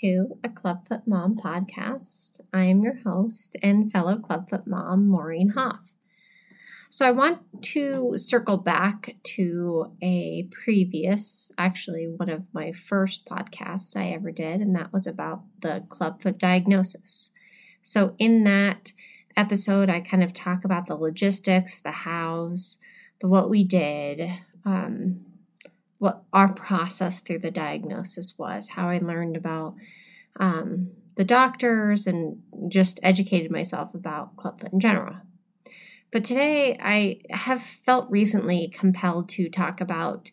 to a Clubfoot Mom podcast. I am your host and fellow Clubfoot mom, Maureen Hoff. So, I want to circle back to a previous, actually, one of my first podcasts I ever did, and that was about the Clubfoot diagnosis. So, in that episode, I kind of talk about the logistics, the hows, the what we did, um, what our process through the diagnosis was, how I learned about um, the doctors and just educated myself about clubfoot in general. But today I have felt recently compelled to talk about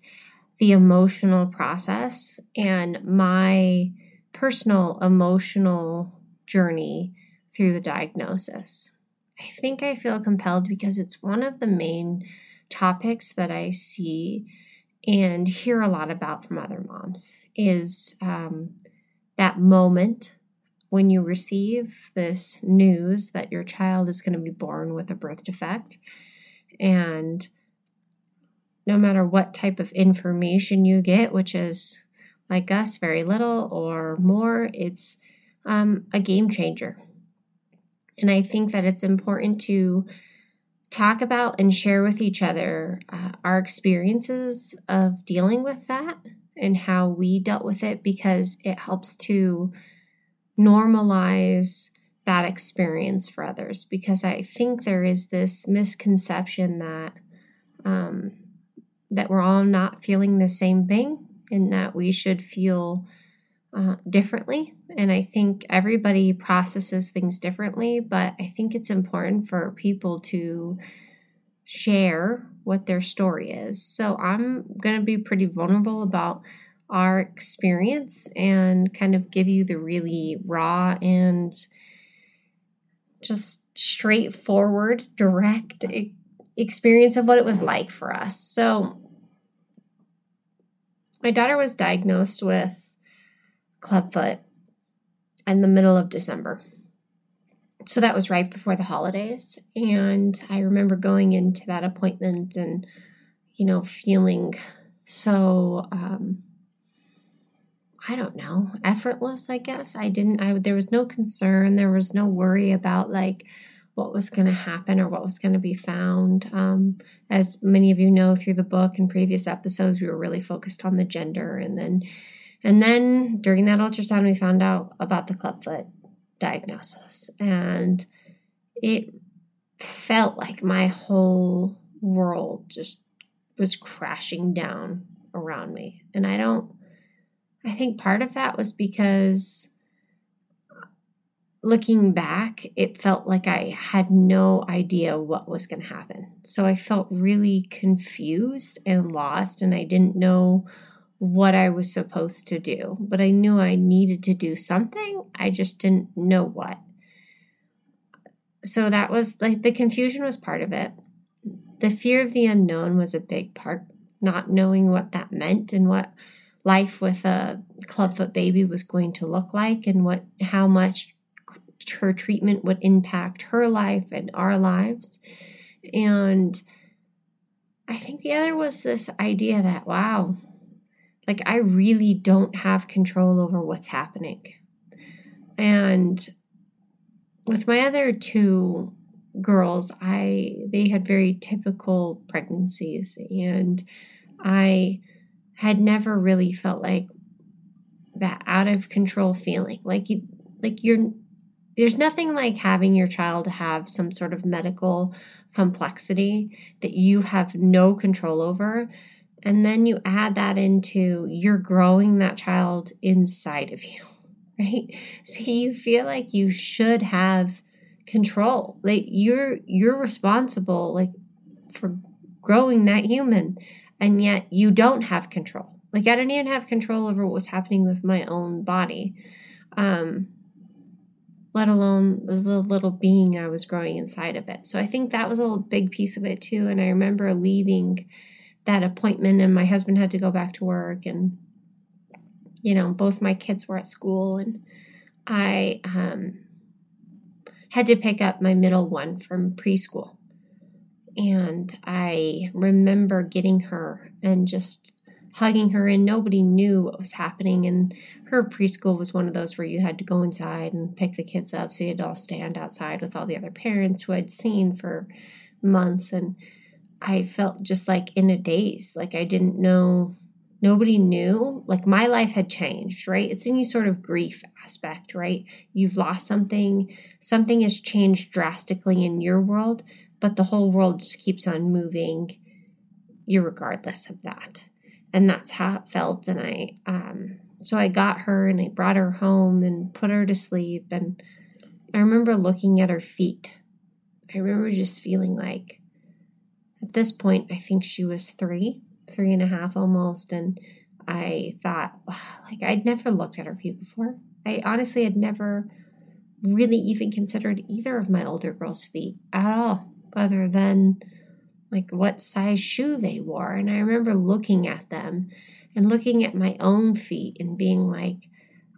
the emotional process and my personal emotional journey through the diagnosis. I think I feel compelled because it's one of the main topics that I see and hear a lot about from other moms is um, that moment when you receive this news that your child is going to be born with a birth defect. And no matter what type of information you get, which is like us, very little or more, it's um, a game changer. And I think that it's important to talk about and share with each other uh, our experiences of dealing with that and how we dealt with it because it helps to normalize that experience for others. Because I think there is this misconception that um, that we're all not feeling the same thing and that we should feel uh, differently. And I think everybody processes things differently, but I think it's important for people to share what their story is. So I'm going to be pretty vulnerable about our experience and kind of give you the really raw and just straightforward, direct experience of what it was like for us. So, my daughter was diagnosed with clubfoot in the middle of December. So that was right before the holidays. And I remember going into that appointment and, you know, feeling so um, I don't know, effortless, I guess. I didn't I there was no concern, there was no worry about like what was going to happen or what was going to be found. Um, as many of you know through the book and previous episodes, we were really focused on the gender, and then, and then during that ultrasound, we found out about the clubfoot diagnosis, and it felt like my whole world just was crashing down around me, and I don't I think part of that was because looking back, it felt like I had no idea what was going to happen. So I felt really confused and lost, and I didn't know what I was supposed to do. But I knew I needed to do something, I just didn't know what. So that was like the confusion was part of it. The fear of the unknown was a big part, not knowing what that meant and what life with a clubfoot baby was going to look like and what how much her treatment would impact her life and our lives and i think the other was this idea that wow like i really don't have control over what's happening. And with my other two girls i they had very typical pregnancies and i had never really felt like that out of control feeling. Like you like you're there's nothing like having your child have some sort of medical complexity that you have no control over and then you add that into you're growing that child inside of you right so you feel like you should have control like you're you're responsible like for growing that human and yet you don't have control. Like I didn't even have control over what was happening with my own body, um, let alone the little being I was growing inside of it. So I think that was a big piece of it too. And I remember leaving that appointment, and my husband had to go back to work, and you know both my kids were at school, and I um, had to pick up my middle one from preschool. And I remember getting her and just hugging her, and nobody knew what was happening. And her preschool was one of those where you had to go inside and pick the kids up, so you had to all stand outside with all the other parents who I'd seen for months. And I felt just like in a daze, like I didn't know nobody knew like my life had changed right? It's any sort of grief aspect right? You've lost something something has changed drastically in your world but the whole world just keeps on moving you regardless of that. And that's how it felt and i um so i got her and i brought her home and put her to sleep and i remember looking at her feet. I remember just feeling like at this point i think she was three three and a half almost and i thought like i'd never looked at her feet before i honestly had never really even considered either of my older girls feet at all other than like what size shoe they wore. And I remember looking at them and looking at my own feet and being like,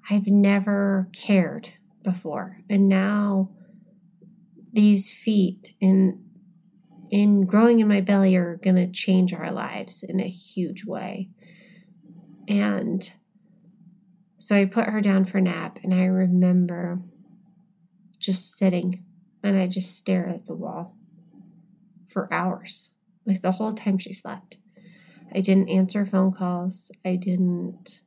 I've never cared before. And now these feet in in growing in my belly are going to change our lives in a huge way. And so I put her down for nap and I remember just sitting and I just stare at the wall for hours, like the whole time she slept. I didn't answer phone calls. I didn't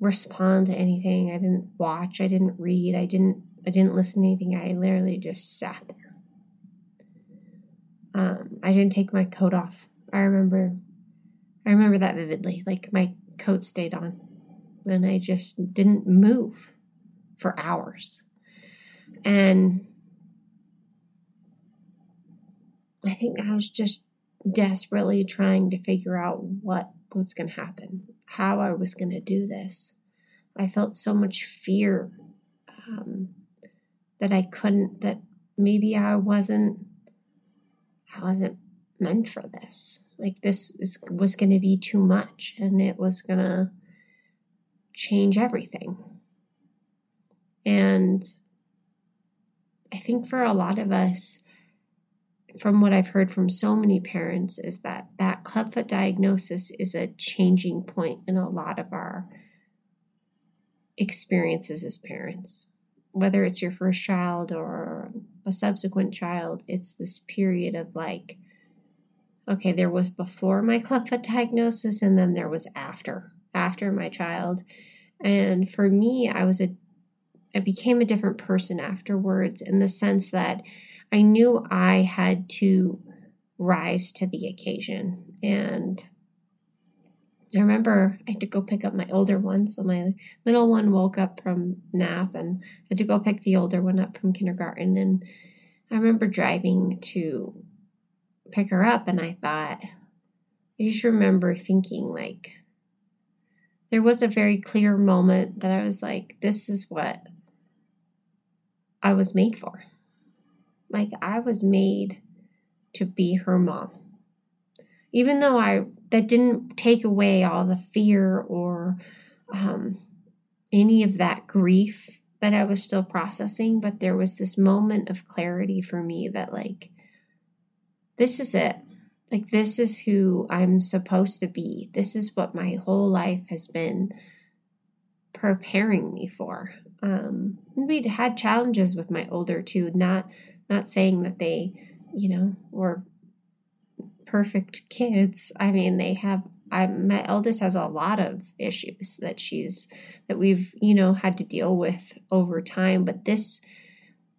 respond to anything. I didn't watch. I didn't read. I didn't I didn't listen to anything. I literally just sat there. Um, I didn't take my coat off. I remember I remember that vividly. Like my coat stayed on. And I just didn't move for hours. And I think I was just desperately trying to figure out what was going to happen, how I was going to do this. I felt so much fear um, that I couldn't, that maybe I wasn't, I wasn't meant for this. Like this is, was going to be too much and it was going to change everything. And I think for a lot of us, from what I've heard from so many parents, is that that clubfoot diagnosis is a changing point in a lot of our experiences as parents. Whether it's your first child or a subsequent child, it's this period of like, okay, there was before my clubfoot diagnosis, and then there was after, after my child. And for me, I was a, I became a different person afterwards in the sense that I knew I had to rise to the occasion. And I remember I had to go pick up my older one. So my middle one woke up from nap and I had to go pick the older one up from kindergarten. And I remember driving to pick her up and I thought, I just remember thinking like, there was a very clear moment that I was like, this is what I was made for. Like I was made to be her mom. Even though I that didn't take away all the fear or um, any of that grief that I was still processing, but there was this moment of clarity for me that like this is it. Like this is who I'm supposed to be. This is what my whole life has been preparing me for. Um, we'd had challenges with my older two, not not saying that they, you know, were perfect kids. I mean, they have I, my eldest has a lot of issues that she's that we've you know had to deal with over time but this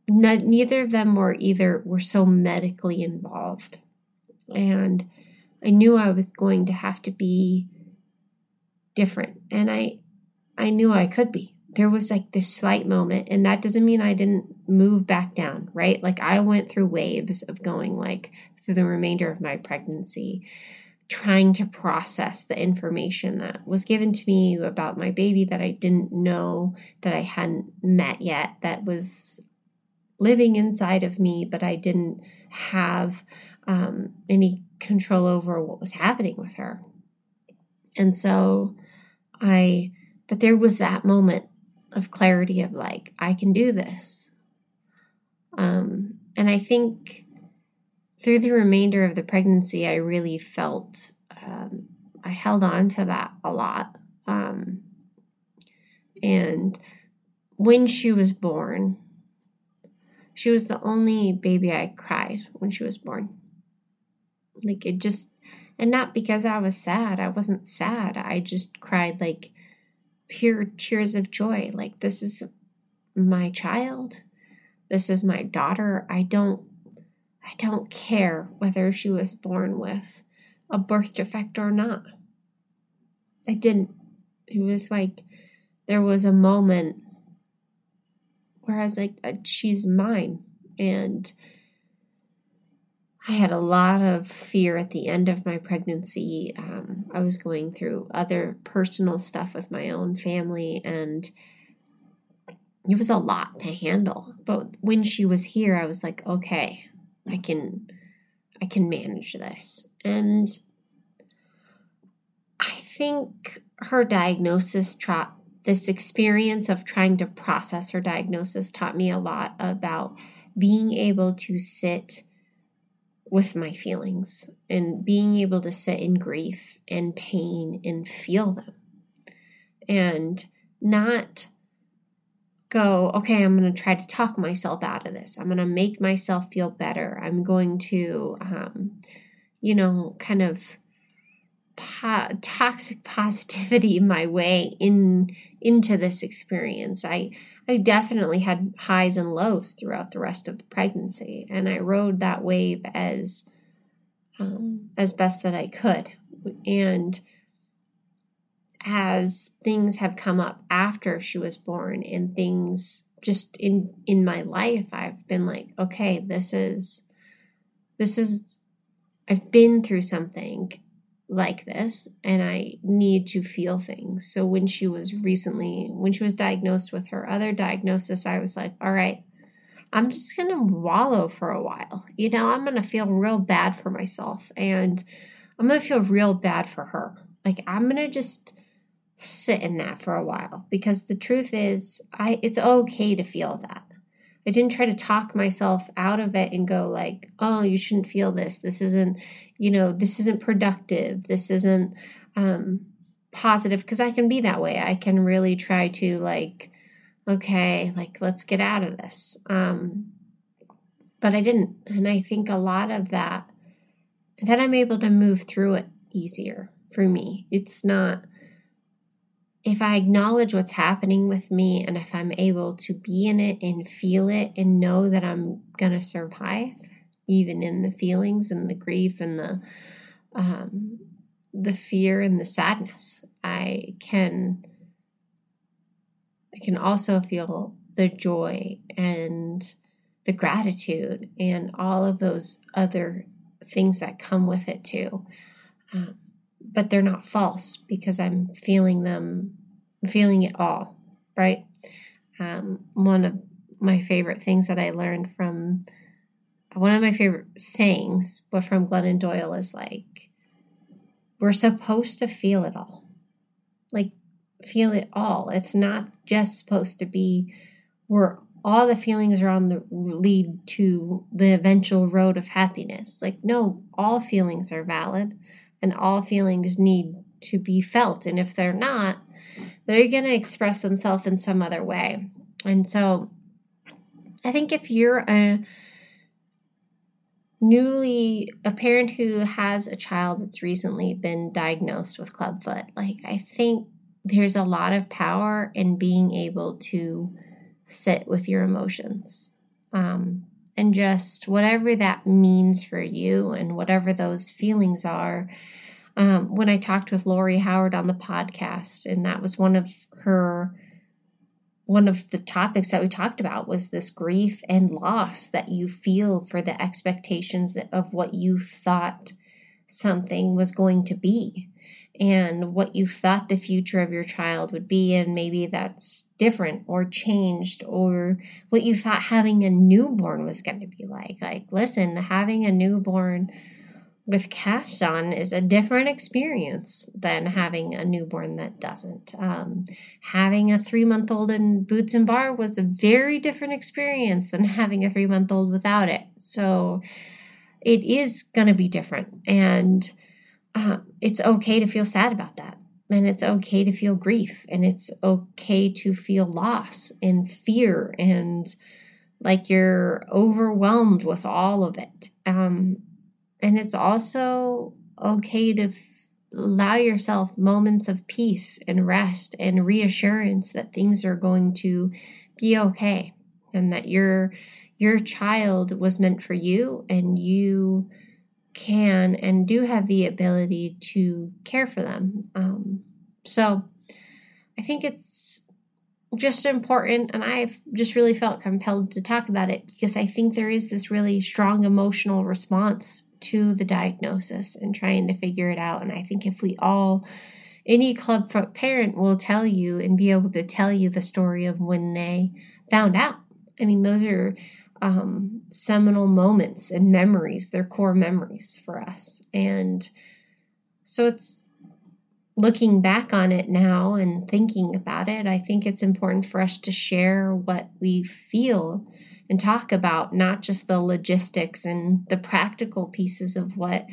neither of them were either were so medically involved and i knew i was going to have to be different and i i knew i could be there was like this slight moment and that doesn't mean i didn't move back down right like i went through waves of going like through the remainder of my pregnancy trying to process the information that was given to me about my baby that i didn't know that i hadn't met yet that was living inside of me but i didn't have um, any control over what was happening with her and so i but there was that moment of clarity of like, I can do this. Um, and I think through the remainder of the pregnancy, I really felt um, I held on to that a lot. Um, and when she was born, she was the only baby I cried when she was born. Like it just, and not because I was sad. I wasn't sad. I just cried like pure tears of joy. Like this is my child. This is my daughter. I don't, I don't care whether she was born with a birth defect or not. I didn't. It was like there was a moment where I was like, uh, she's mine. And I had a lot of fear at the end of my pregnancy. Um, I was going through other personal stuff with my own family, and it was a lot to handle. But when she was here, I was like, okay, I can, I can manage this. And I think her diagnosis this experience of trying to process her diagnosis taught me a lot about being able to sit with my feelings and being able to sit in grief and pain and feel them and not go, okay, I'm going to try to talk myself out of this. I'm going to make myself feel better. I'm going to, um, you know, kind of po- toxic positivity my way in into this experience. I I definitely had highs and lows throughout the rest of the pregnancy, and I rode that wave as um, as best that I could. And as things have come up after she was born, and things just in in my life, I've been like, okay, this is this is I've been through something like this and I need to feel things. So when she was recently, when she was diagnosed with her other diagnosis, I was like, all right, I'm just going to wallow for a while. You know, I'm going to feel real bad for myself and I'm going to feel real bad for her. Like I'm going to just sit in that for a while because the truth is I it's okay to feel that. I didn't try to talk myself out of it and go like, "Oh, you shouldn't feel this. This isn't, you know, this isn't productive. This isn't um positive because I can be that way. I can really try to like okay, like let's get out of this. Um but I didn't. And I think a lot of that then I'm able to move through it easier for me. It's not if I acknowledge what's happening with me and if I'm able to be in it and feel it and know that I'm going to survive, even in the feelings and the grief and the um, the fear and the sadness, I can I can also feel the joy and the gratitude and all of those other things that come with it too. Um, but they're not false because I'm feeling them, feeling it all, right? Um, one of my favorite things that I learned from one of my favorite sayings, but from Glennon Doyle, is like, we're supposed to feel it all. Like, feel it all. It's not just supposed to be where all the feelings are on the lead to the eventual road of happiness. Like, no, all feelings are valid and all feelings need to be felt. And if they're not, they're going to express themselves in some other way. And so I think if you're a newly a parent who has a child that's recently been diagnosed with clubfoot, like I think there's a lot of power in being able to sit with your emotions. Um, and just whatever that means for you and whatever those feelings are. Um, when I talked with Lori Howard on the podcast, and that was one of her one of the topics that we talked about was this grief and loss that you feel for the expectations that, of what you thought something was going to be and what you thought the future of your child would be, and maybe that's different or changed, or what you thought having a newborn was going to be like. Like, listen, having a newborn with cast on is a different experience than having a newborn that doesn't. Um, having a three month old in boots and bar was a very different experience than having a three month old without it. So, it is going to be different. And uh, it's okay to feel sad about that. And it's okay to feel grief. And it's okay to feel loss and fear and like you're overwhelmed with all of it. Um, and it's also okay to f- allow yourself moments of peace and rest and reassurance that things are going to be okay and that your your child was meant for you and you can and do have the ability to care for them. Um, so I think it's just important, and I've just really felt compelled to talk about it because I think there is this really strong emotional response to the diagnosis and trying to figure it out. And I think if we all, any clubfoot parent will tell you and be able to tell you the story of when they found out. I mean, those are um, seminal moments and memories, they're core memories for us. And so it's looking back on it now and thinking about it, I think it's important for us to share what we feel and talk about not just the logistics and the practical pieces of what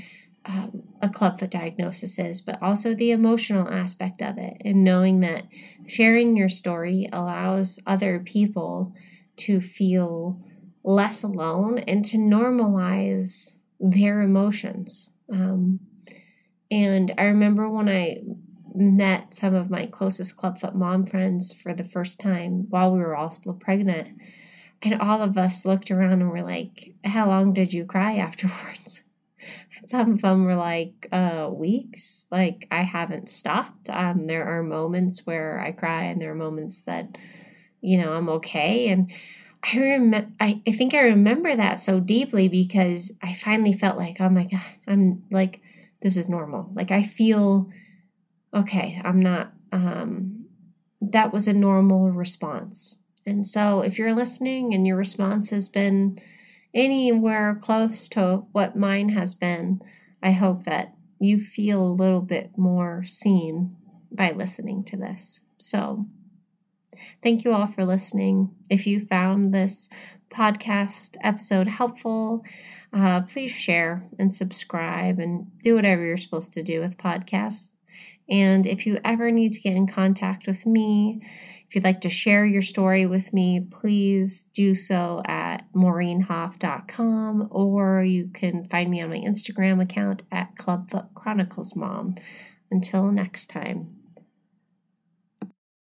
um, a clubfoot diagnosis is, but also the emotional aspect of it, and knowing that sharing your story allows other people to feel less alone and to normalize their emotions. Um, and I remember when I met some of my closest clubfoot mom friends for the first time while we were all still pregnant, and all of us looked around and were like, How long did you cry afterwards? Some of them were like, uh, weeks. Like, I haven't stopped. Um, there are moments where I cry, and there are moments that, you know, I'm okay. And I remember, I, I think I remember that so deeply because I finally felt like, oh my God, I'm like, this is normal. Like, I feel okay. I'm not, um, that was a normal response. And so if you're listening and your response has been anywhere close to what mine has been, I hope that you feel a little bit more seen by listening to this. So, Thank you all for listening. If you found this podcast episode helpful, uh, please share and subscribe and do whatever you're supposed to do with podcasts. And if you ever need to get in contact with me, if you'd like to share your story with me, please do so at maureenhoff.com or you can find me on my Instagram account at Clubfoot Chronicles Mom. Until next time.